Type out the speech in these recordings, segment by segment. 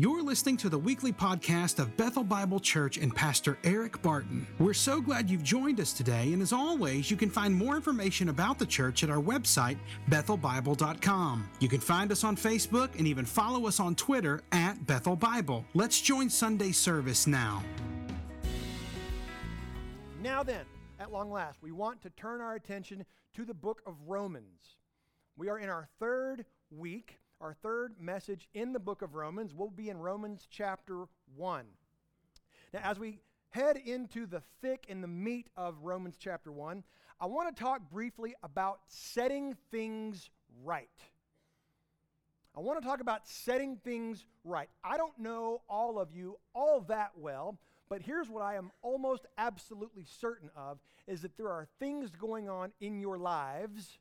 You're listening to the weekly podcast of Bethel Bible Church and Pastor Eric Barton. We're so glad you've joined us today, and as always, you can find more information about the church at our website, bethelbible.com. You can find us on Facebook and even follow us on Twitter at Bethel Bible. Let's join Sunday service now. Now then, at long last, we want to turn our attention to the book of Romans. We are in our third week our third message in the book of Romans will be in Romans chapter 1. Now, as we head into the thick and the meat of Romans chapter 1, I want to talk briefly about setting things right. I want to talk about setting things right. I don't know all of you all that well, but here's what I am almost absolutely certain of is that there are things going on in your lives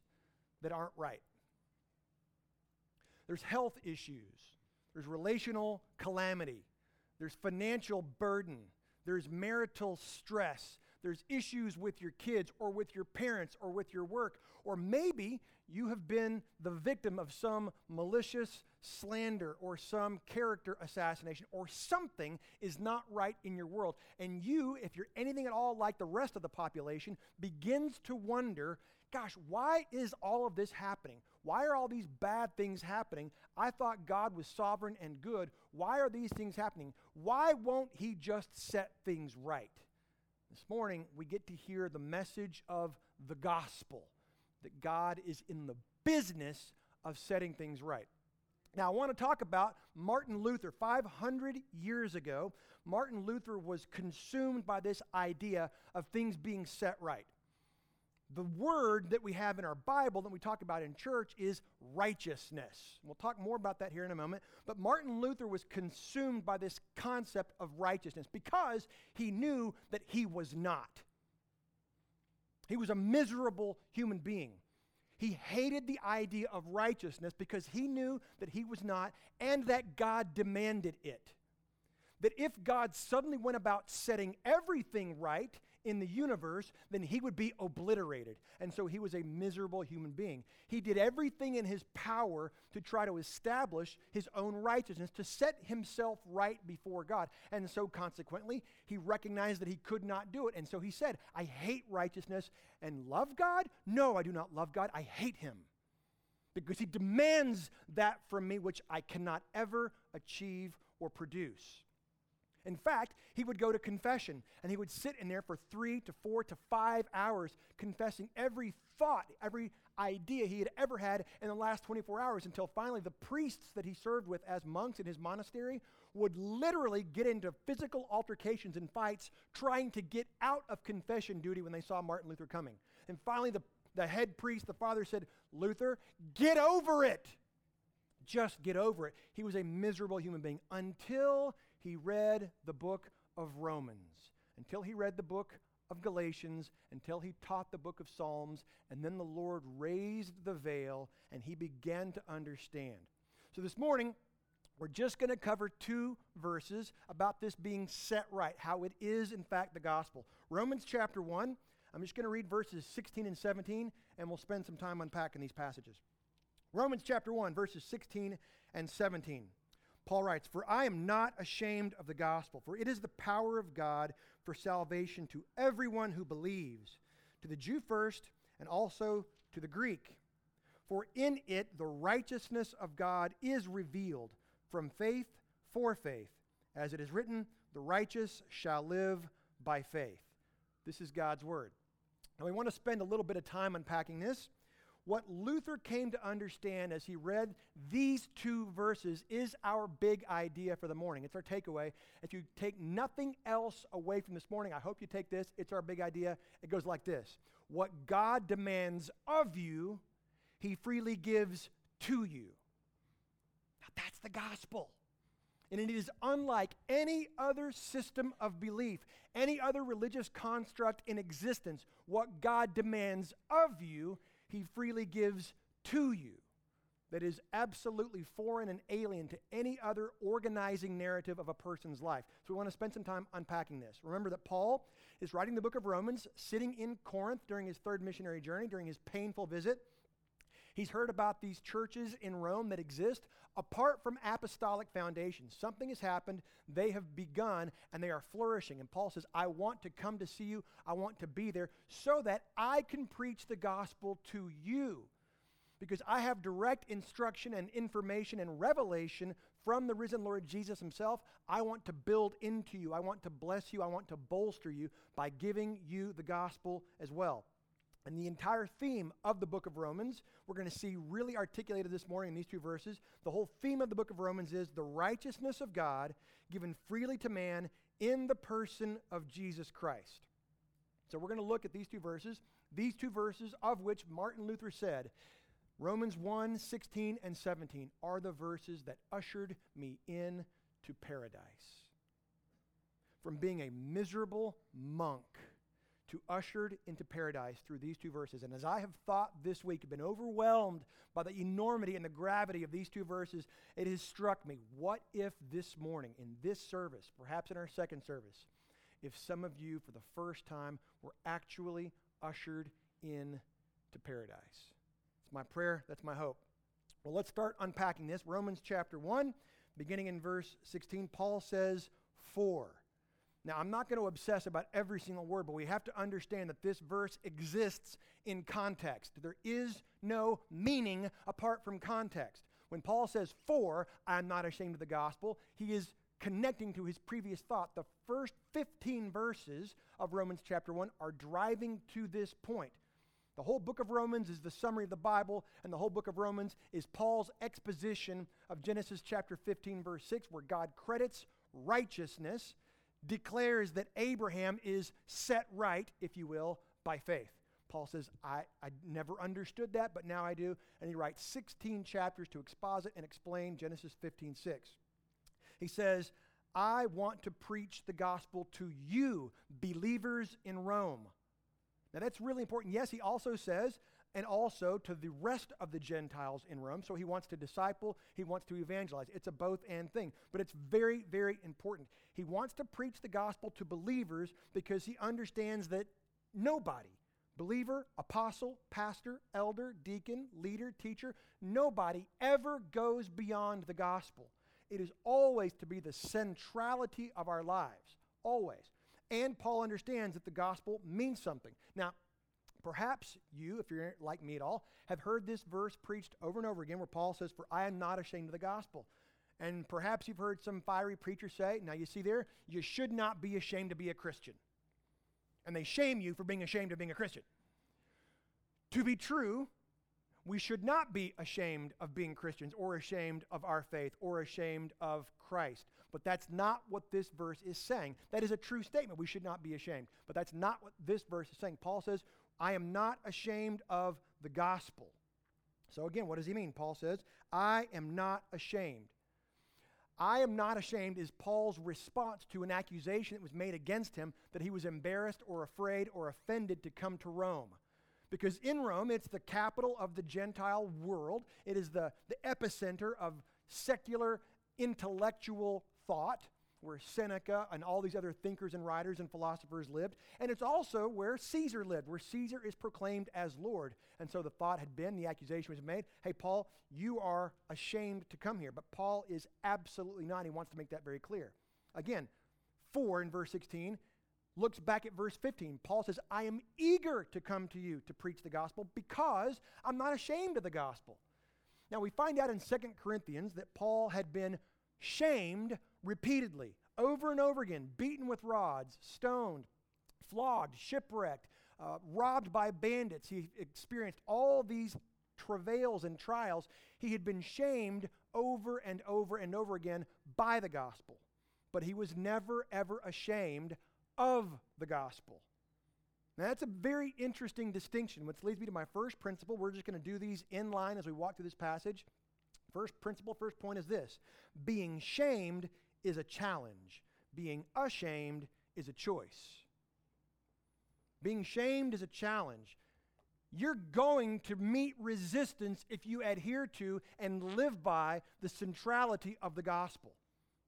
that aren't right. There's health issues, there's relational calamity, there's financial burden, there's marital stress, there's issues with your kids or with your parents or with your work, or maybe you have been the victim of some malicious slander or some character assassination or something is not right in your world. And you, if you're anything at all like the rest of the population, begins to wonder gosh, why is all of this happening? Why are all these bad things happening? I thought God was sovereign and good. Why are these things happening? Why won't He just set things right? This morning, we get to hear the message of the gospel that God is in the business of setting things right. Now, I want to talk about Martin Luther. 500 years ago, Martin Luther was consumed by this idea of things being set right the word that we have in our Bible that we talk about in church is righteousness. We'll talk more about that here in a moment. But Martin Luther was consumed by this concept of righteousness because he knew that he was not. He was a miserable human being. He hated the idea of righteousness because he knew that he was not and that God demanded it that if God suddenly went about setting everything right in the universe, then he would be obliterated. And so he was a miserable human being. He did everything in his power to try to establish his own righteousness, to set himself right before God. And so consequently, he recognized that he could not do it. And so he said, I hate righteousness and love God? No, I do not love God. I hate him because he demands that from me which I cannot ever achieve or produce. In fact, he would go to confession and he would sit in there for three to four to five hours confessing every thought, every idea he had ever had in the last 24 hours until finally the priests that he served with as monks in his monastery would literally get into physical altercations and fights trying to get out of confession duty when they saw Martin Luther coming. And finally, the, the head priest, the father, said, Luther, get over it just get over it. He was a miserable human being until he read the book of Romans, until he read the book of Galatians, until he taught the book of Psalms, and then the Lord raised the veil and he began to understand. So this morning, we're just going to cover two verses about this being set right, how it is, in fact, the gospel. Romans chapter 1, I'm just going to read verses 16 and 17, and we'll spend some time unpacking these passages. Romans chapter 1, verses 16 and 17. Paul writes, For I am not ashamed of the gospel, for it is the power of God for salvation to everyone who believes, to the Jew first, and also to the Greek. For in it the righteousness of God is revealed from faith for faith. As it is written, the righteous shall live by faith. This is God's word. And we want to spend a little bit of time unpacking this. What Luther came to understand as he read these two verses is our big idea for the morning. It's our takeaway. If you take nothing else away from this morning, I hope you take this. It's our big idea. It goes like this What God demands of you, he freely gives to you. Now, that's the gospel. And it is unlike any other system of belief, any other religious construct in existence. What God demands of you, he freely gives to you that is absolutely foreign and alien to any other organizing narrative of a person's life. So we want to spend some time unpacking this. Remember that Paul is writing the book of Romans, sitting in Corinth during his third missionary journey, during his painful visit. He's heard about these churches in Rome that exist apart from apostolic foundations. Something has happened, they have begun, and they are flourishing. And Paul says, I want to come to see you, I want to be there so that I can preach the gospel to you. Because I have direct instruction and information and revelation from the risen Lord Jesus himself. I want to build into you. I want to bless you. I want to bolster you by giving you the gospel as well. And the entire theme of the book of Romans, we're going to see really articulated this morning in these two verses. The whole theme of the book of Romans is the righteousness of God given freely to man in the person of Jesus Christ. So we're going to look at these two verses, these two verses of which Martin Luther said, Romans 1 16 and 17 are the verses that ushered me in to paradise. From being a miserable monk to ushered into paradise through these two verses. And as I have thought this week, been overwhelmed by the enormity and the gravity of these two verses, it has struck me what if this morning, in this service, perhaps in our second service, if some of you for the first time were actually ushered in to paradise? It's my prayer, that's my hope. Well, let's start unpacking this. Romans chapter 1, beginning in verse 16, Paul says, For. Now, I'm not going to obsess about every single word, but we have to understand that this verse exists in context. There is no meaning apart from context. When Paul says, For, I'm not ashamed of the gospel, he is connecting to his previous thought. The first 15 verses of Romans chapter 1 are driving to this point. The whole book of Romans is the summary of the Bible, and the whole book of Romans is Paul's exposition of Genesis chapter 15, verse 6, where God credits righteousness declares that Abraham is set right, if you will, by faith. Paul says, I, I never understood that, but now I do. And he writes 16 chapters to exposit and explain Genesis 15 6. He says, I want to preach the gospel to you, believers in Rome. Now that's really important. Yes, he also says, and also to the rest of the Gentiles in Rome. So he wants to disciple, he wants to evangelize. It's a both and thing, but it's very, very important. He wants to preach the gospel to believers because he understands that nobody, believer, apostle, pastor, elder, deacon, leader, teacher, nobody ever goes beyond the gospel. It is always to be the centrality of our lives, always. And Paul understands that the gospel means something. Now, Perhaps you, if you're like me at all, have heard this verse preached over and over again where Paul says, For I am not ashamed of the gospel. And perhaps you've heard some fiery preacher say, Now you see there, you should not be ashamed to be a Christian. And they shame you for being ashamed of being a Christian. To be true, we should not be ashamed of being Christians or ashamed of our faith or ashamed of Christ. But that's not what this verse is saying. That is a true statement. We should not be ashamed. But that's not what this verse is saying. Paul says I am not ashamed of the gospel. So, again, what does he mean? Paul says, I am not ashamed. I am not ashamed is Paul's response to an accusation that was made against him that he was embarrassed or afraid or offended to come to Rome. Because in Rome, it's the capital of the Gentile world, it is the, the epicenter of secular intellectual thought where Seneca and all these other thinkers and writers and philosophers lived. And it's also where Caesar lived, where Caesar is proclaimed as Lord. And so the thought had been, the accusation was made, hey, Paul, you are ashamed to come here. But Paul is absolutely not. He wants to make that very clear. Again, 4 in verse 16 looks back at verse 15. Paul says, I am eager to come to you to preach the gospel because I'm not ashamed of the gospel. Now, we find out in 2 Corinthians that Paul had been shamed repeatedly, over and over again, beaten with rods, stoned, flogged, shipwrecked, uh, robbed by bandits. He experienced all these travails and trials. He had been shamed over and over and over again by the gospel. But he was never, ever ashamed of the gospel. Now, that's a very interesting distinction, which leads me to my first principle. We're just going to do these in line as we walk through this passage. First principle, first point is this being shamed is a challenge, being ashamed is a choice. Being shamed is a challenge. You're going to meet resistance if you adhere to and live by the centrality of the gospel.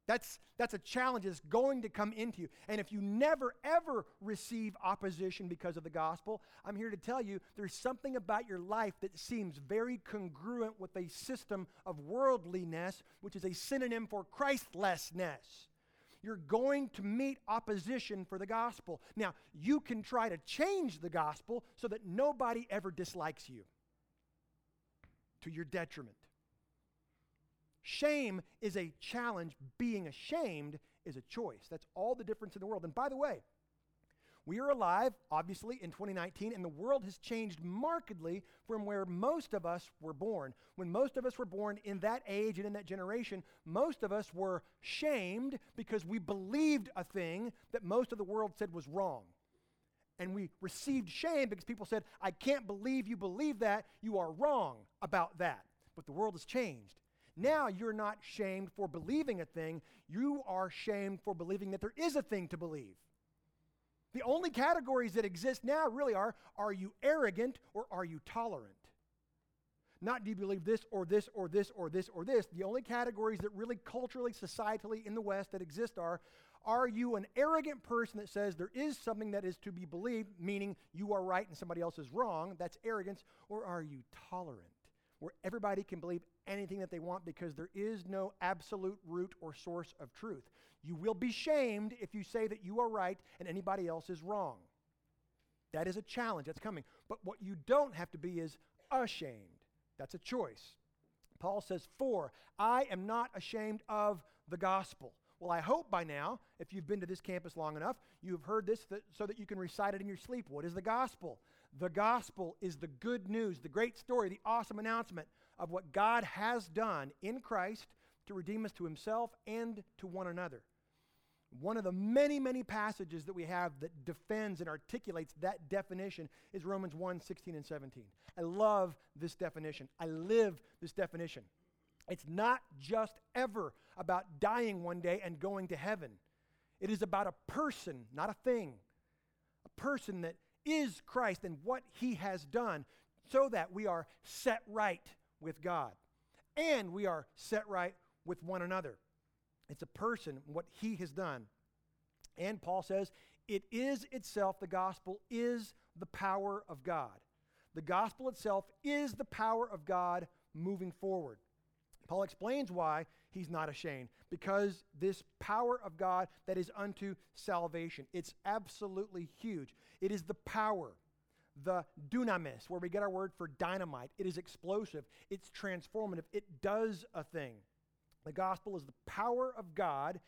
That's, that's a challenge that's going to come into you. And if you never, ever receive opposition because of the gospel, I'm here to tell you there's something about your life that seems very congruent with a system of worldliness, which is a synonym for Christlessness. You're going to meet opposition for the gospel. Now, you can try to change the gospel so that nobody ever dislikes you to your detriment. Shame is a challenge. Being ashamed is a choice. That's all the difference in the world. And by the way, we are alive, obviously, in 2019, and the world has changed markedly from where most of us were born. When most of us were born in that age and in that generation, most of us were shamed because we believed a thing that most of the world said was wrong. And we received shame because people said, I can't believe you believe that. You are wrong about that. But the world has changed. Now you're not shamed for believing a thing, you are shamed for believing that there is a thing to believe. The only categories that exist now really are are you arrogant or are you tolerant? Not do you believe this or this or this or this or this. The only categories that really culturally, societally in the West that exist are are you an arrogant person that says there is something that is to be believed, meaning you are right and somebody else is wrong? That's arrogance. Or are you tolerant, where everybody can believe anything that they want because there is no absolute root or source of truth. You will be shamed if you say that you are right and anybody else is wrong. That is a challenge that's coming. But what you don't have to be is ashamed. That's a choice. Paul says, For I am not ashamed of the gospel. Well, I hope by now, if you've been to this campus long enough, you've heard this th- so that you can recite it in your sleep. What is the gospel? The gospel is the good news, the great story, the awesome announcement of what God has done in Christ to redeem us to himself and to one another. One of the many, many passages that we have that defends and articulates that definition is Romans 1 16 and 17. I love this definition. I live this definition. It's not just ever about dying one day and going to heaven, it is about a person, not a thing. A person that is Christ and what he has done so that we are set right with God and we are set right with one another. It's a person, what he has done. And Paul says, it is itself, the gospel is the power of God. The gospel itself is the power of God moving forward. Paul explains why he's not ashamed because this power of God that is unto salvation. It's absolutely huge. It is the power, the dunamis, where we get our word for dynamite. It is explosive, it's transformative, it does a thing. The gospel is the power of God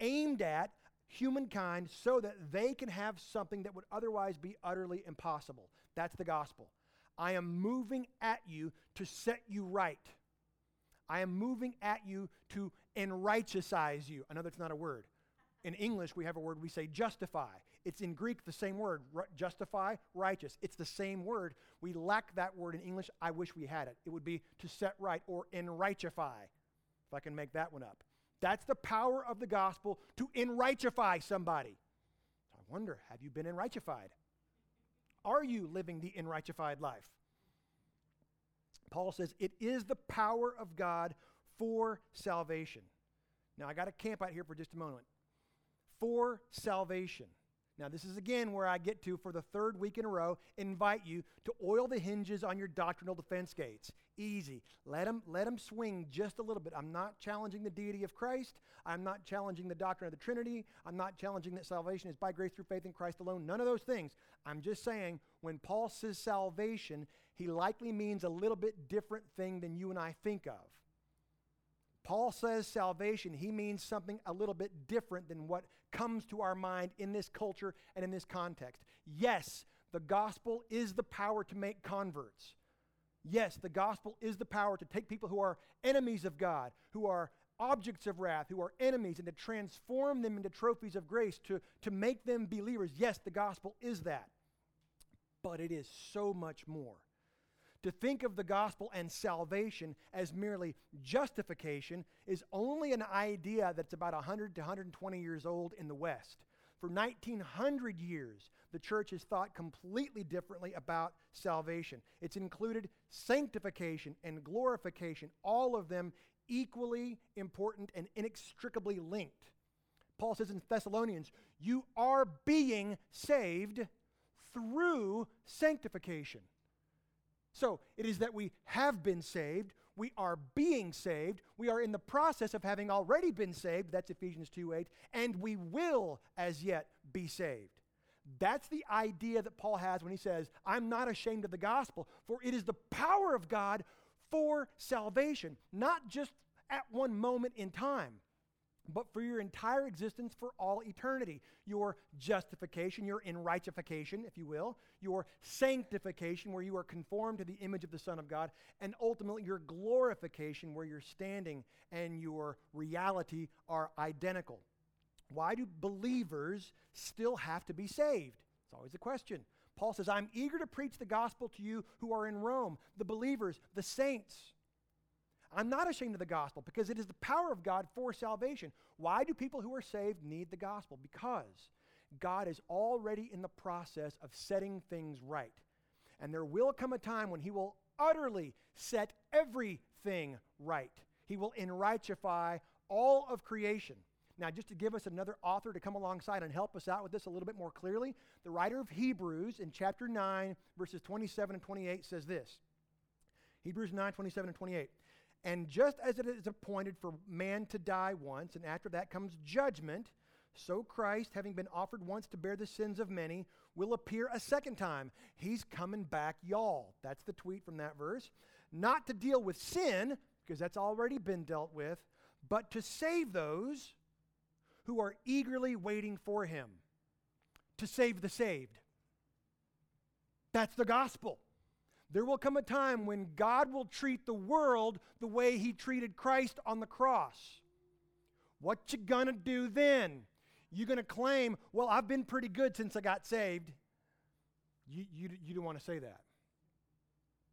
aimed at humankind so that they can have something that would otherwise be utterly impossible. That's the gospel. I am moving at you to set you right. I am moving at you to enrighteousize you. I know that's not a word. In English, we have a word we say justify. It's in Greek the same word, justify, righteous. It's the same word. We lack that word in English. I wish we had it. It would be to set right or enrightify, if I can make that one up. That's the power of the gospel to enrightify somebody. I wonder, have you been enrightified? Are you living the enrightified life? Paul says it is the power of God for salvation. Now, I got to camp out here for just a moment. For salvation. Now, this is again where I get to, for the third week in a row, invite you to oil the hinges on your doctrinal defense gates. Easy. Let them, let them swing just a little bit. I'm not challenging the deity of Christ. I'm not challenging the doctrine of the Trinity. I'm not challenging that salvation is by grace through faith in Christ alone. None of those things. I'm just saying when Paul says salvation, he likely means a little bit different thing than you and I think of. Paul says salvation, he means something a little bit different than what comes to our mind in this culture and in this context. Yes, the gospel is the power to make converts. Yes, the gospel is the power to take people who are enemies of God, who are objects of wrath, who are enemies, and to transform them into trophies of grace, to, to make them believers. Yes, the gospel is that. But it is so much more. To think of the gospel and salvation as merely justification is only an idea that's about 100 to 120 years old in the West. For 1900 years, the church has thought completely differently about salvation. It's included sanctification and glorification, all of them equally important and inextricably linked. Paul says in Thessalonians, You are being saved through sanctification. So it is that we have been saved, we are being saved, we are in the process of having already been saved, that's Ephesians 2 8, and we will as yet be saved. That's the idea that Paul has when he says, I'm not ashamed of the gospel, for it is the power of God for salvation, not just at one moment in time but for your entire existence for all eternity. Your justification, your enrightefication, if you will, your sanctification, where you are conformed to the image of the Son of God, and ultimately your glorification, where your standing and your reality are identical. Why do believers still have to be saved? It's always a question. Paul says, I'm eager to preach the gospel to you who are in Rome, the believers, the saints. I'm not ashamed of the gospel because it is the power of God for salvation. Why do people who are saved need the gospel? Because God is already in the process of setting things right. And there will come a time when He will utterly set everything right. He will enrighteify all of creation. Now, just to give us another author to come alongside and help us out with this a little bit more clearly, the writer of Hebrews in chapter 9, verses 27 and 28 says this Hebrews 9, 27 and 28. And just as it is appointed for man to die once, and after that comes judgment, so Christ, having been offered once to bear the sins of many, will appear a second time. He's coming back, y'all. That's the tweet from that verse. Not to deal with sin, because that's already been dealt with, but to save those who are eagerly waiting for him. To save the saved. That's the gospel. There will come a time when God will treat the world the way he treated Christ on the cross. What you gonna do then? You gonna claim, well, I've been pretty good since I got saved. You, you, you don't want to say that.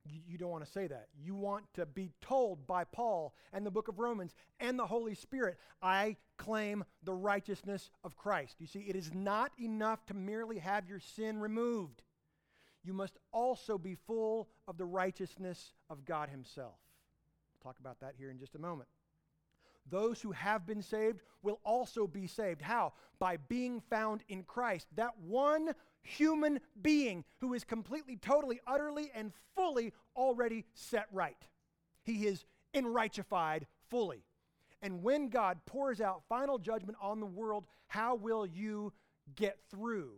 You, you don't want to say that. You want to be told by Paul and the book of Romans and the Holy Spirit, I claim the righteousness of Christ. You see, it is not enough to merely have your sin removed you must also be full of the righteousness of God Himself. We'll talk about that here in just a moment. Those who have been saved will also be saved. How? By being found in Christ, that one human being who is completely, totally, utterly, and fully already set right. He is enrightefied fully. And when God pours out final judgment on the world, how will you get through?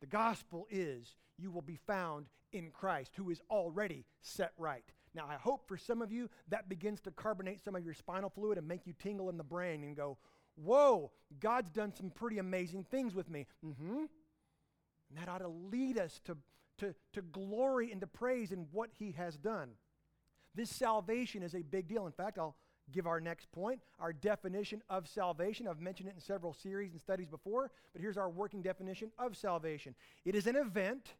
The gospel is you will be found in Christ, who is already set right. Now, I hope for some of you that begins to carbonate some of your spinal fluid and make you tingle in the brain and go, Whoa, God's done some pretty amazing things with me. Mm-hmm. And that ought to lead us to, to, to glory and to praise in what He has done. This salvation is a big deal. In fact, I'll give our next point, our definition of salvation. I've mentioned it in several series and studies before, but here's our working definition of salvation it is an event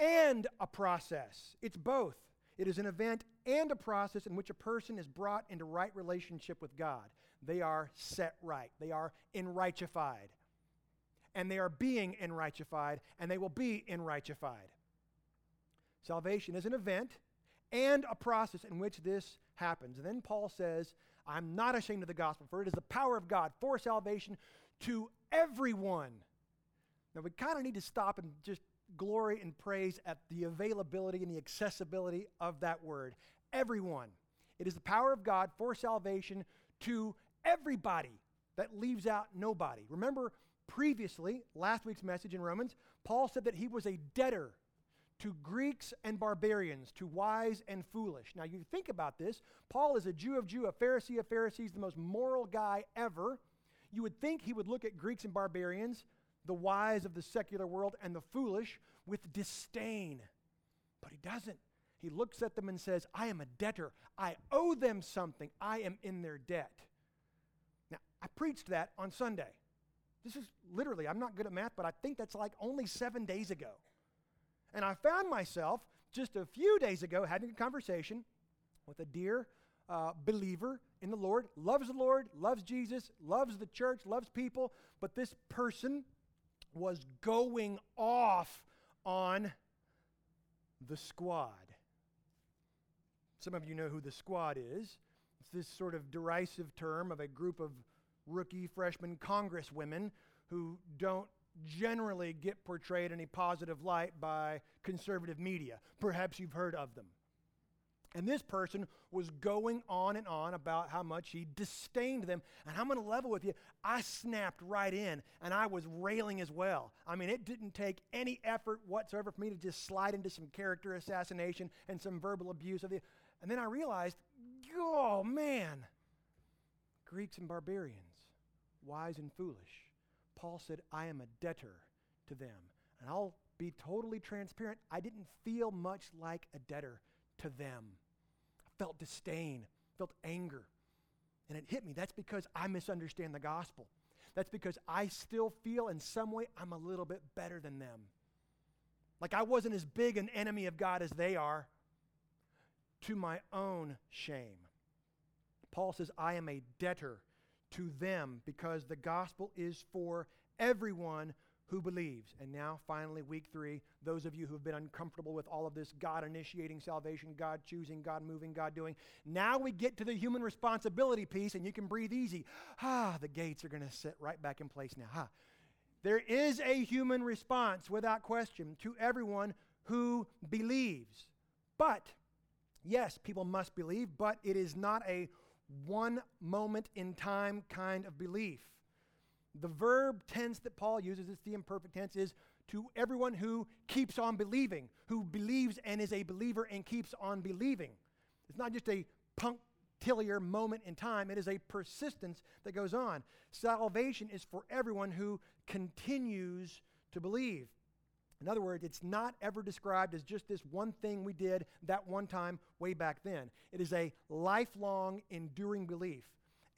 and a process. It's both. It is an event and a process in which a person is brought into right relationship with God. They are set right, they are enrightefied. And they are being enrightefied, and they will be enrightefied. Salvation is an event and a process in which this happens. And then Paul says, I'm not ashamed of the gospel, for it is the power of God for salvation to everyone. Now, we kind of need to stop and just glory and praise at the availability and the accessibility of that word. Everyone. It is the power of God for salvation to everybody. That leaves out nobody. Remember previously, last week's message in Romans, Paul said that he was a debtor to Greeks and barbarians, to wise and foolish. Now, you think about this. Paul is a Jew of Jew, a Pharisee of Pharisees, the most moral guy ever. You would think he would look at Greeks and barbarians the wise of the secular world and the foolish with disdain. But he doesn't. He looks at them and says, I am a debtor. I owe them something. I am in their debt. Now, I preached that on Sunday. This is literally, I'm not good at math, but I think that's like only seven days ago. And I found myself just a few days ago having a conversation with a dear uh, believer in the Lord, loves the Lord, loves Jesus, loves the church, loves people, but this person was going off on the squad. Some of you know who the squad is. It's this sort of derisive term of a group of rookie freshman congresswomen who don't generally get portrayed in a positive light by conservative media. Perhaps you've heard of them. And this person was going on and on about how much he disdained them. And I'm going to level with you. I snapped right in and I was railing as well. I mean, it didn't take any effort whatsoever for me to just slide into some character assassination and some verbal abuse of the. And then I realized, oh man, Greeks and barbarians, wise and foolish. Paul said, I am a debtor to them. And I'll be totally transparent. I didn't feel much like a debtor to them. Felt disdain, felt anger. And it hit me. That's because I misunderstand the gospel. That's because I still feel in some way I'm a little bit better than them. Like I wasn't as big an enemy of God as they are to my own shame. Paul says, I am a debtor to them because the gospel is for everyone who believes. And now, finally, week three, those of you who have been uncomfortable with all of this God initiating salvation, God choosing, God moving, God doing, now we get to the human responsibility piece and you can breathe easy. Ah, the gates are going to sit right back in place now. Ah. There is a human response, without question, to everyone who believes. But, yes, people must believe, but it is not a one moment in time kind of belief. The verb tense that Paul uses, it's the imperfect tense, is to everyone who keeps on believing, who believes and is a believer and keeps on believing. It's not just a punctiliar moment in time, it is a persistence that goes on. Salvation is for everyone who continues to believe. In other words, it's not ever described as just this one thing we did that one time way back then. It is a lifelong, enduring belief.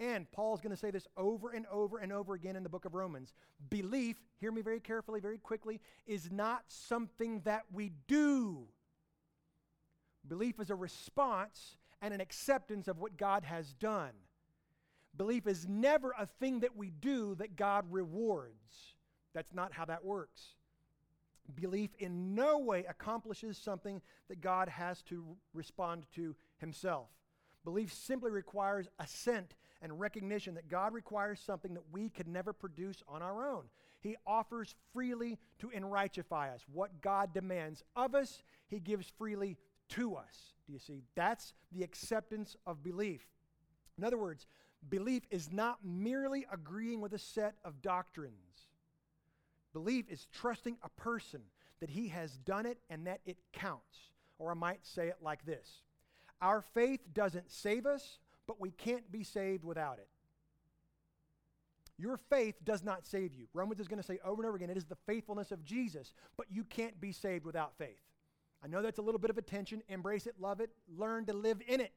And Paul's going to say this over and over and over again in the book of Romans. Belief, hear me very carefully, very quickly, is not something that we do. Belief is a response and an acceptance of what God has done. Belief is never a thing that we do that God rewards. That's not how that works. Belief in no way accomplishes something that God has to respond to himself. Belief simply requires assent and recognition that God requires something that we could never produce on our own. He offers freely to enrightify us. What God demands of us, He gives freely to us. Do you see? That's the acceptance of belief. In other words, belief is not merely agreeing with a set of doctrines. Belief is trusting a person that he has done it and that it counts. Or I might say it like this Our faith doesn't save us, but we can't be saved without it. Your faith does not save you. Romans is going to say over and over again it is the faithfulness of Jesus, but you can't be saved without faith. I know that's a little bit of attention. Embrace it, love it, learn to live in it.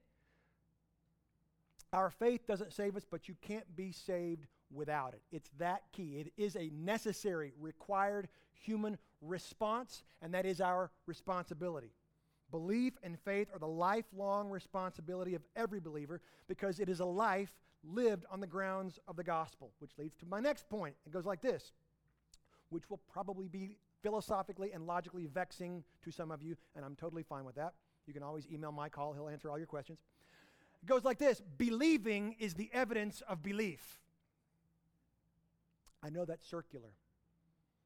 Our faith doesn't save us, but you can't be saved without it. It's that key. It is a necessary, required human response, and that is our responsibility. Belief and faith are the lifelong responsibility of every believer because it is a life lived on the grounds of the gospel, which leads to my next point. It goes like this, which will probably be philosophically and logically vexing to some of you, and I'm totally fine with that. You can always email Michael, he'll answer all your questions. It goes like this Believing is the evidence of belief. I know that's circular.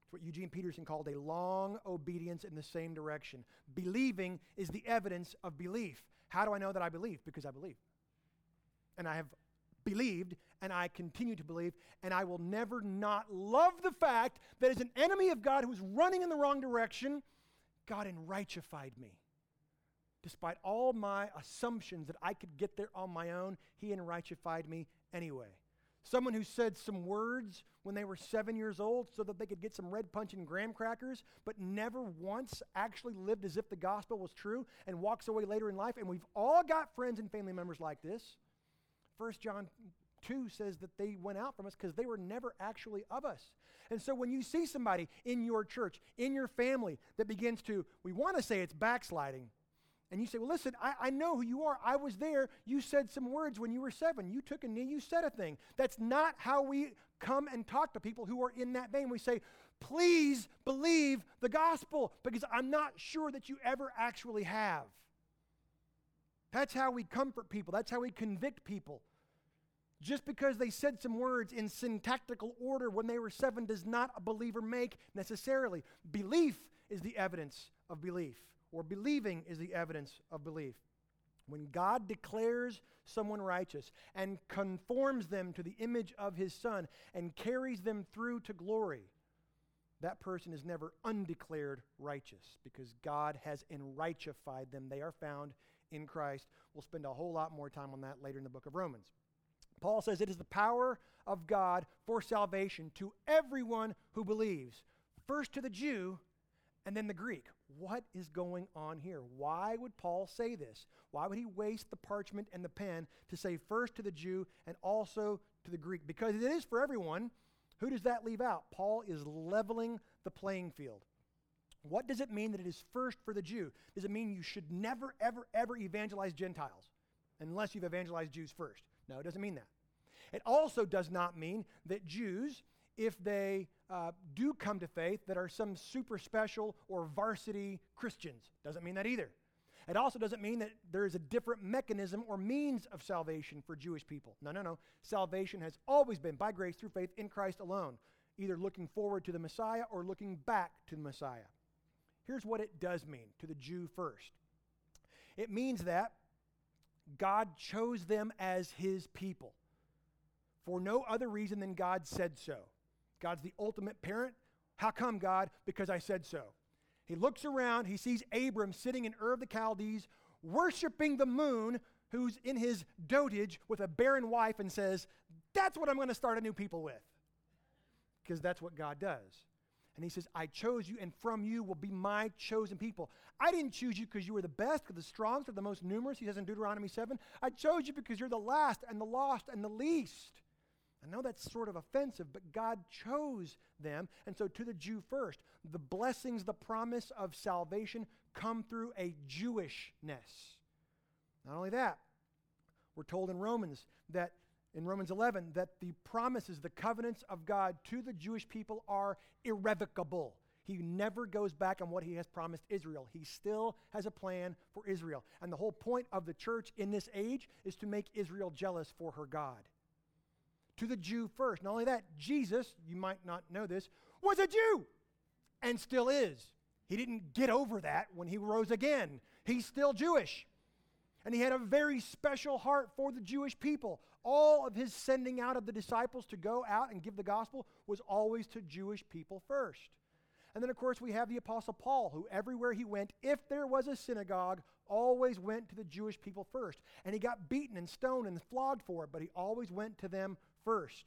It's what Eugene Peterson called a long obedience in the same direction. Believing is the evidence of belief. How do I know that I believe? Because I believe. And I have believed and I continue to believe, and I will never not love the fact that as an enemy of God who was running in the wrong direction, God enrightefied me. Despite all my assumptions that I could get there on my own, He enrightefied me anyway. Someone who said some words when they were seven years old so that they could get some red punch and graham crackers, but never once actually lived as if the gospel was true and walks away later in life. And we've all got friends and family members like this. First John 2 says that they went out from us because they were never actually of us. And so when you see somebody in your church, in your family, that begins to, we want to say it's backsliding, and you say, Well, listen, I, I know who you are. I was there. You said some words when you were seven. You took a knee. You said a thing. That's not how we come and talk to people who are in that vein. We say, Please believe the gospel because I'm not sure that you ever actually have. That's how we comfort people. That's how we convict people. Just because they said some words in syntactical order when they were seven does not a believer make necessarily. Belief is the evidence of belief, or believing is the evidence of belief. When God declares someone righteous and conforms them to the image of his Son and carries them through to glory, that person is never undeclared righteous because God has enrightified them. They are found in Christ. We'll spend a whole lot more time on that later in the book of Romans. Paul says it is the power of God for salvation to everyone who believes, first to the Jew and then the Greek. What is going on here? Why would Paul say this? Why would he waste the parchment and the pen to say first to the Jew and also to the Greek? Because it is for everyone. Who does that leave out? Paul is leveling the playing field. What does it mean that it is first for the Jew? Does it mean you should never, ever, ever evangelize Gentiles unless you've evangelized Jews first? No, it doesn't mean that. It also does not mean that Jews, if they uh, do come to faith, that are some super special or varsity Christians. Doesn't mean that either. It also doesn't mean that there is a different mechanism or means of salvation for Jewish people. No, no, no. Salvation has always been by grace through faith in Christ alone, either looking forward to the Messiah or looking back to the Messiah. Here's what it does mean to the Jew first it means that God chose them as his people for no other reason than God said so. God's the ultimate parent. How come, God? Because I said so. He looks around, he sees Abram sitting in Ur of the Chaldees, worshiping the moon, who's in his dotage with a barren wife, and says, That's what I'm going to start a new people with. Because that's what God does. And he says, I chose you, and from you will be my chosen people. I didn't choose you because you were the best, because the strongest, or the most numerous. He says in Deuteronomy 7, I chose you because you're the last, and the lost, and the least. I know that's sort of offensive, but God chose them. And so, to the Jew first, the blessings, the promise of salvation come through a Jewishness. Not only that, we're told in Romans that, in Romans 11, that the promises, the covenants of God to the Jewish people are irrevocable. He never goes back on what he has promised Israel. He still has a plan for Israel. And the whole point of the church in this age is to make Israel jealous for her God to the Jew first. Not only that, Jesus, you might not know this, was a Jew and still is. He didn't get over that when he rose again. He's still Jewish. And he had a very special heart for the Jewish people. All of his sending out of the disciples to go out and give the gospel was always to Jewish people first. And then, of course, we have the Apostle Paul, who everywhere he went, if there was a synagogue, always went to the Jewish people first. And he got beaten and stoned and flogged for it, but he always went to them first.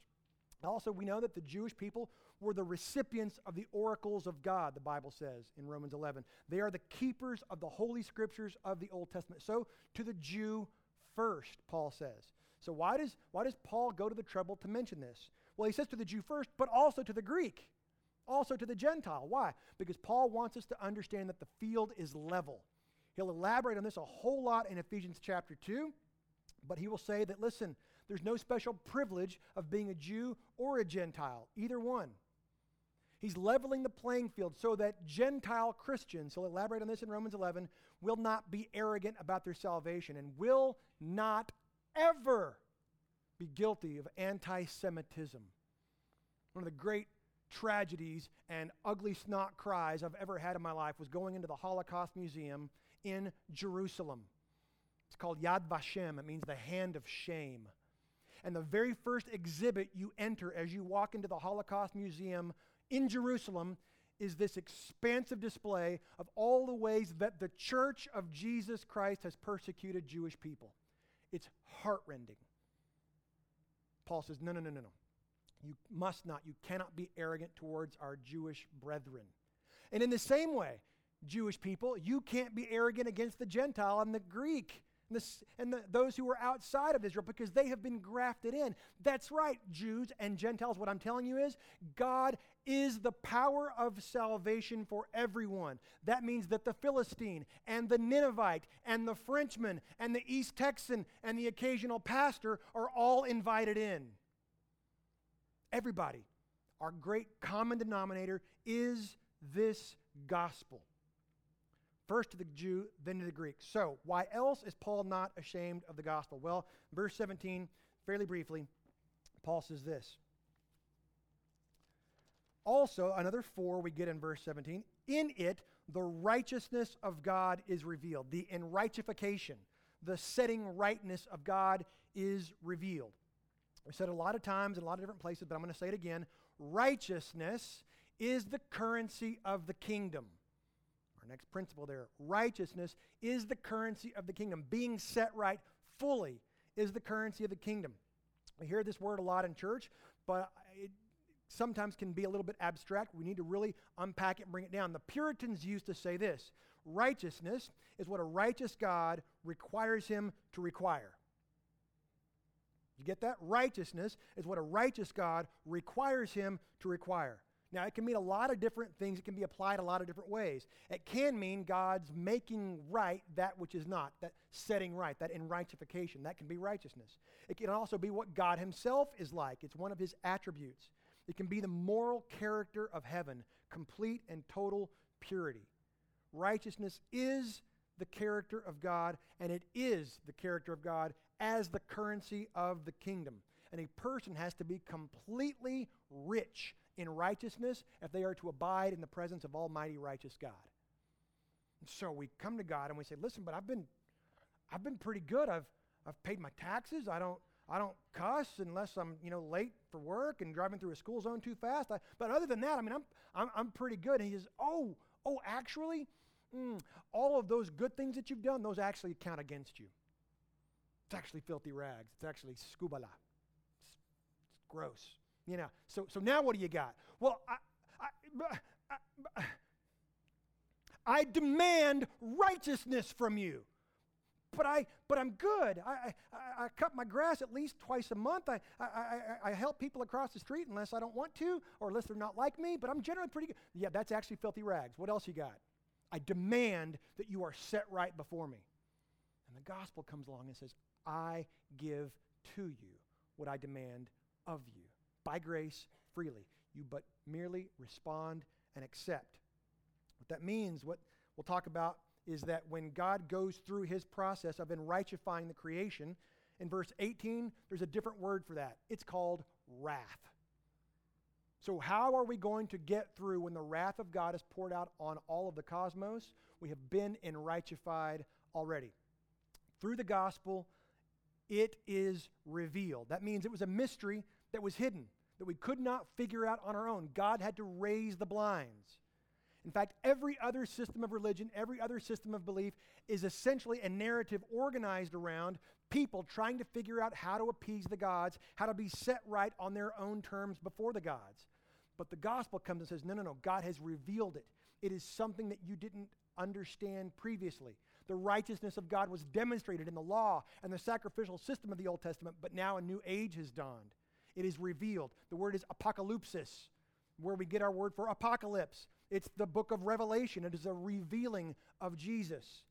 Also, we know that the Jewish people were the recipients of the oracles of God, the Bible says in Romans 11. They are the keepers of the holy scriptures of the Old Testament. So, to the Jew first, Paul says. So, why does, why does Paul go to the trouble to mention this? Well, he says to the Jew first, but also to the Greek, also to the Gentile. Why? Because Paul wants us to understand that the field is level. He'll elaborate on this a whole lot in Ephesians chapter 2, but he will say that, listen, there's no special privilege of being a Jew or a Gentile, either one. He's leveling the playing field so that Gentile Christians, he'll elaborate on this in Romans 11, will not be arrogant about their salvation and will not ever be guilty of anti Semitism. One of the great tragedies and ugly snot cries I've ever had in my life was going into the Holocaust Museum in Jerusalem. It's called Yad Vashem, it means the hand of shame. And the very first exhibit you enter as you walk into the Holocaust Museum in Jerusalem is this expansive display of all the ways that the church of Jesus Christ has persecuted Jewish people. It's heartrending. Paul says, No, no, no, no, no. You must not, you cannot be arrogant towards our Jewish brethren. And in the same way, Jewish people, you can't be arrogant against the Gentile and the Greek and, the, and the, those who are outside of Israel because they have been grafted in. That's right, Jews and Gentiles. What I'm telling you is God is the power of salvation for everyone. That means that the Philistine and the Ninevite and the Frenchman and the East Texan and the occasional pastor are all invited in. Everybody. Our great common denominator is this gospel. First to the Jew, then to the Greek. So, why else is Paul not ashamed of the gospel? Well, verse 17, fairly briefly, Paul says this. Also, another four we get in verse 17. In it, the righteousness of God is revealed. The enrightefication, the setting rightness of God is revealed. I said a lot of times in a lot of different places, but I'm going to say it again. Righteousness is the currency of the kingdom. Our next principle there righteousness is the currency of the kingdom. Being set right fully is the currency of the kingdom. We hear this word a lot in church, but it sometimes can be a little bit abstract. We need to really unpack it and bring it down. The Puritans used to say this righteousness is what a righteous God requires him to require. You get that? Righteousness is what a righteous God requires him to require. Now, it can mean a lot of different things. It can be applied a lot of different ways. It can mean God's making right that which is not, that setting right, that enrightefication. That can be righteousness. It can also be what God Himself is like, it's one of His attributes. It can be the moral character of heaven, complete and total purity. Righteousness is the character of God, and it is the character of God as the currency of the kingdom. And a person has to be completely rich in righteousness if they are to abide in the presence of Almighty righteous God. And so we come to God and we say, listen, but I've been I've been pretty good. I've I've paid my taxes. I don't I don't cuss unless I'm, you know, late for work and driving through a school zone too fast. I, but other than that, I mean, I'm, I'm, I'm pretty good. And he says, oh, oh, actually, mm, all of those good things that you've done, those actually count against you. It's actually filthy rags. It's actually scubala. It's, it's gross. You know, so, so now what do you got? Well, I, I, I, I demand righteousness from you but I but I'm good. I, I, I, cut my grass at least twice a month. I, I, I, I help people across the street unless I don't want to or unless they're not like me, but I'm generally pretty good. Yeah, that's actually filthy rags. What else you got? I demand that you are set right before me. And the gospel comes along and says, I give to you what I demand of you by grace freely. You but merely respond and accept. What that means, what we'll talk about is that when God goes through his process of enrightifying the creation, in verse 18, there's a different word for that. It's called wrath. So, how are we going to get through when the wrath of God is poured out on all of the cosmos? We have been enrightified already. Through the gospel, it is revealed. That means it was a mystery that was hidden, that we could not figure out on our own. God had to raise the blinds. In fact, every other system of religion, every other system of belief is essentially a narrative organized around people trying to figure out how to appease the gods, how to be set right on their own terms before the gods. But the gospel comes and says, no, no, no, God has revealed it. It is something that you didn't understand previously. The righteousness of God was demonstrated in the law and the sacrificial system of the Old Testament, but now a new age has dawned. It is revealed. The word is apocalypsis, where we get our word for apocalypse. It's the book of Revelation. It is a revealing of Jesus.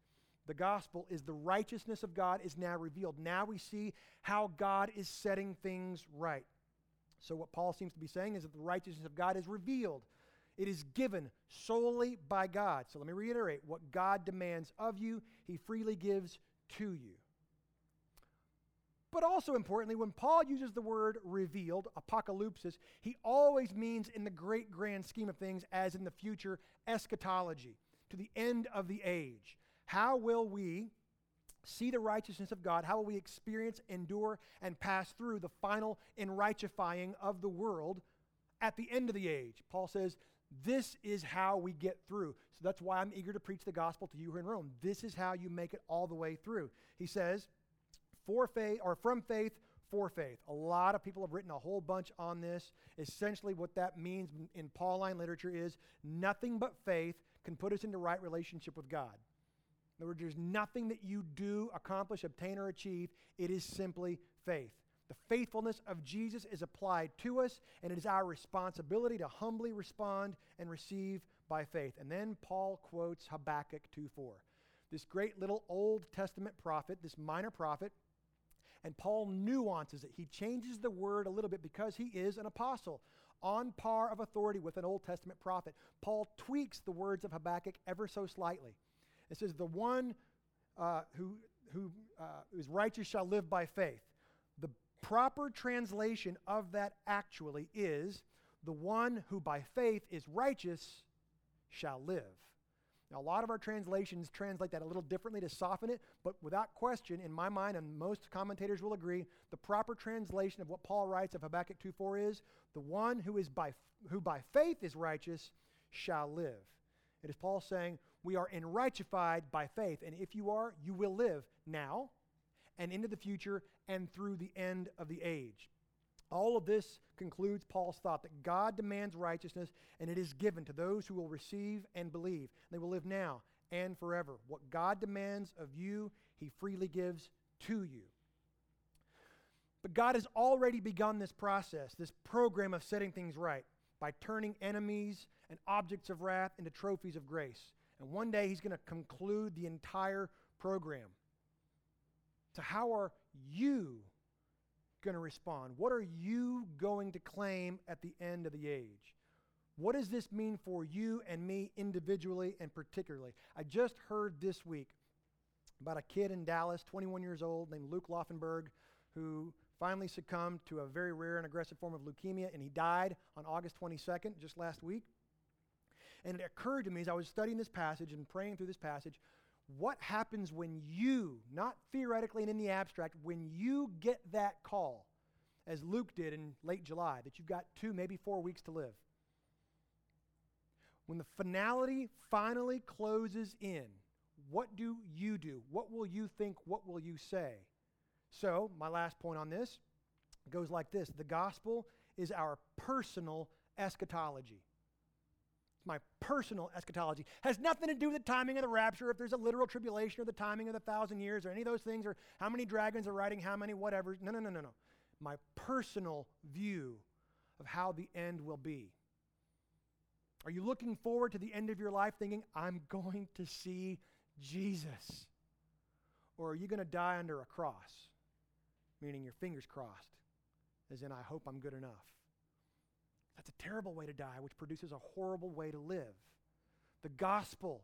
The gospel is the righteousness of God is now revealed. Now we see how God is setting things right. So, what Paul seems to be saying is that the righteousness of God is revealed. It is given solely by God. So, let me reiterate what God demands of you, He freely gives to you. But also importantly, when Paul uses the word revealed, apocalypsis, he always means in the great grand scheme of things, as in the future, eschatology, to the end of the age. How will we see the righteousness of God? How will we experience, endure, and pass through the final enrighteifying of the world at the end of the age? Paul says, this is how we get through. So that's why I'm eager to preach the gospel to you here in Rome. This is how you make it all the way through. He says, for faith or from faith for faith. A lot of people have written a whole bunch on this. Essentially, what that means in Pauline literature is nothing but faith can put us into right relationship with God. In other words, there's nothing that you do, accomplish, obtain, or achieve. It is simply faith. The faithfulness of Jesus is applied to us, and it is our responsibility to humbly respond and receive by faith. And then Paul quotes Habakkuk 2 4. This great little Old Testament prophet, this minor prophet, and Paul nuances it. He changes the word a little bit because he is an apostle on par of authority with an Old Testament prophet. Paul tweaks the words of Habakkuk ever so slightly. It says, The one uh, who, who uh, is righteous shall live by faith. The proper translation of that actually is, The one who by faith is righteous shall live. Now, a lot of our translations translate that a little differently to soften it, but without question, in my mind, and most commentators will agree, the proper translation of what Paul writes of Habakkuk 2.4 is, the one who, is by, who by faith is righteous shall live. It is Paul saying, we are enrightefied by faith, and if you are, you will live now and into the future and through the end of the age. All of this concludes Paul's thought that God demands righteousness and it is given to those who will receive and believe. They will live now and forever. What God demands of you, he freely gives to you. But God has already begun this process, this program of setting things right, by turning enemies and objects of wrath into trophies of grace. And one day he's going to conclude the entire program. So, how are you going to respond? What are you going to claim at the end of the age? What does this mean for you and me individually and particularly? I just heard this week about a kid in Dallas, 21 years old, named Luke Laufenberg, who finally succumbed to a very rare and aggressive form of leukemia, and he died on August 22nd, just last week. And it occurred to me as I was studying this passage and praying through this passage what happens when you, not theoretically and in the abstract, when you get that call, as Luke did in late July, that you've got two, maybe four weeks to live. When the finality finally closes in, what do you do? What will you think? What will you say? So, my last point on this goes like this The gospel is our personal eschatology my personal eschatology. Has nothing to do with the timing of the rapture, if there's a literal tribulation, or the timing of the thousand years, or any of those things, or how many dragons are riding how many whatever. No, no, no, no, no. My personal view of how the end will be. Are you looking forward to the end of your life thinking, I'm going to see Jesus? Or are you going to die under a cross, meaning your fingers crossed, as in, I hope I'm good enough? That's a terrible way to die, which produces a horrible way to live. The gospel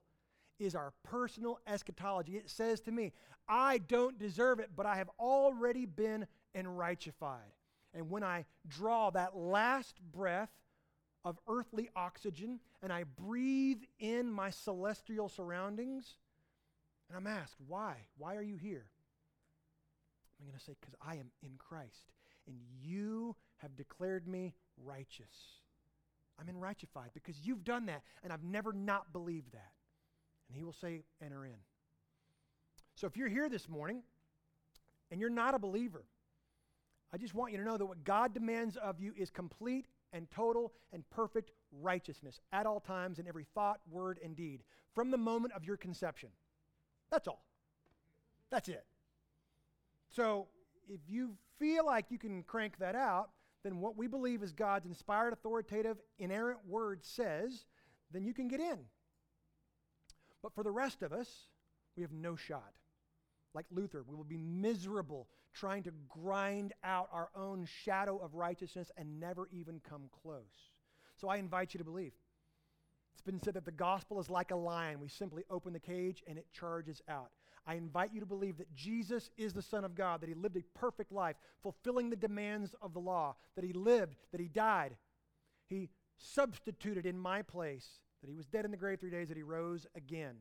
is our personal eschatology. It says to me, I don't deserve it, but I have already been enrightified. And when I draw that last breath of earthly oxygen and I breathe in my celestial surroundings, and I'm asked, why? Why are you here? I'm going to say, because I am in Christ, and you have declared me righteous. I'm enrightefied because you've done that, and I've never not believed that. And he will say, Enter in. So if you're here this morning and you're not a believer, I just want you to know that what God demands of you is complete and total and perfect righteousness at all times in every thought, word, and deed from the moment of your conception. That's all. That's it. So if you feel like you can crank that out, then what we believe is God's inspired, authoritative, inerrant word says, then you can get in. But for the rest of us, we have no shot. Like Luther, we will be miserable trying to grind out our own shadow of righteousness and never even come close. So I invite you to believe. It's been said that the gospel is like a lion. We simply open the cage and it charges out. I invite you to believe that Jesus is the Son of God, that he lived a perfect life, fulfilling the demands of the law, that he lived, that he died. He substituted in my place, that he was dead in the grave three days, that he rose again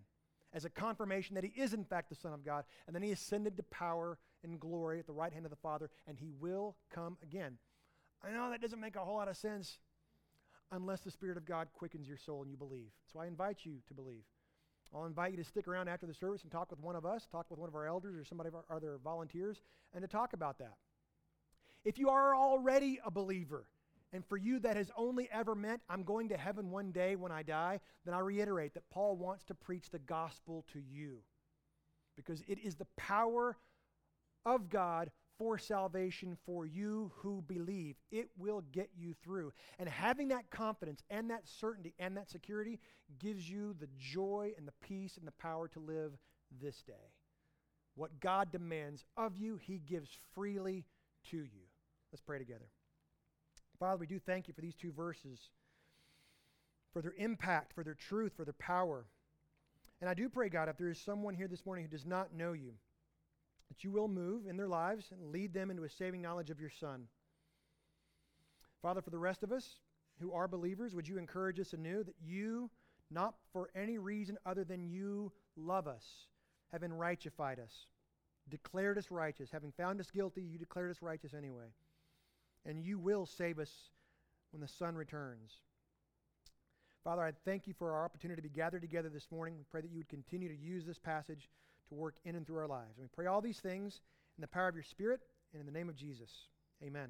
as a confirmation that he is, in fact, the Son of God. And then he ascended to power and glory at the right hand of the Father, and he will come again. I know that doesn't make a whole lot of sense unless the Spirit of God quickens your soul and you believe. So I invite you to believe. I'll invite you to stick around after the service and talk with one of us, talk with one of our elders or somebody of our other volunteers, and to talk about that. If you are already a believer, and for you that has only ever meant I'm going to heaven one day when I die, then I reiterate that Paul wants to preach the gospel to you because it is the power of God for salvation for you who believe. It will get you through. And having that confidence and that certainty and that security gives you the joy and the peace and the power to live this day. What God demands of you, He gives freely to you. Let's pray together. Father, we do thank you for these two verses, for their impact, for their truth, for their power. And I do pray, God, if there is someone here this morning who does not know you, that you will move in their lives and lead them into a saving knowledge of your Son. Father, for the rest of us who are believers, would you encourage us anew that you, not for any reason other than you love us, have enrightefied us, declared us righteous. Having found us guilty, you declared us righteous anyway. And you will save us when the Son returns. Father, I thank you for our opportunity to be gathered together this morning. We pray that you would continue to use this passage to work in and through our lives. And we pray all these things in the power of your Spirit and in the name of Jesus. Amen.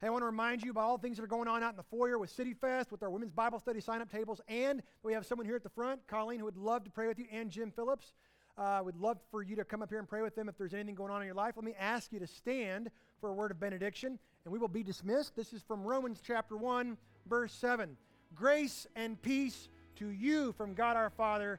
Hey, I want to remind you about all the things that are going on out in the foyer with City Fest, with our women's Bible study sign up tables, and we have someone here at the front, Colleen, who would love to pray with you, and Jim Phillips. Uh, would love for you to come up here and pray with them if there's anything going on in your life. Let me ask you to stand for a word of benediction, and we will be dismissed. This is from Romans chapter 1, verse 7. Grace and peace to you from God our Father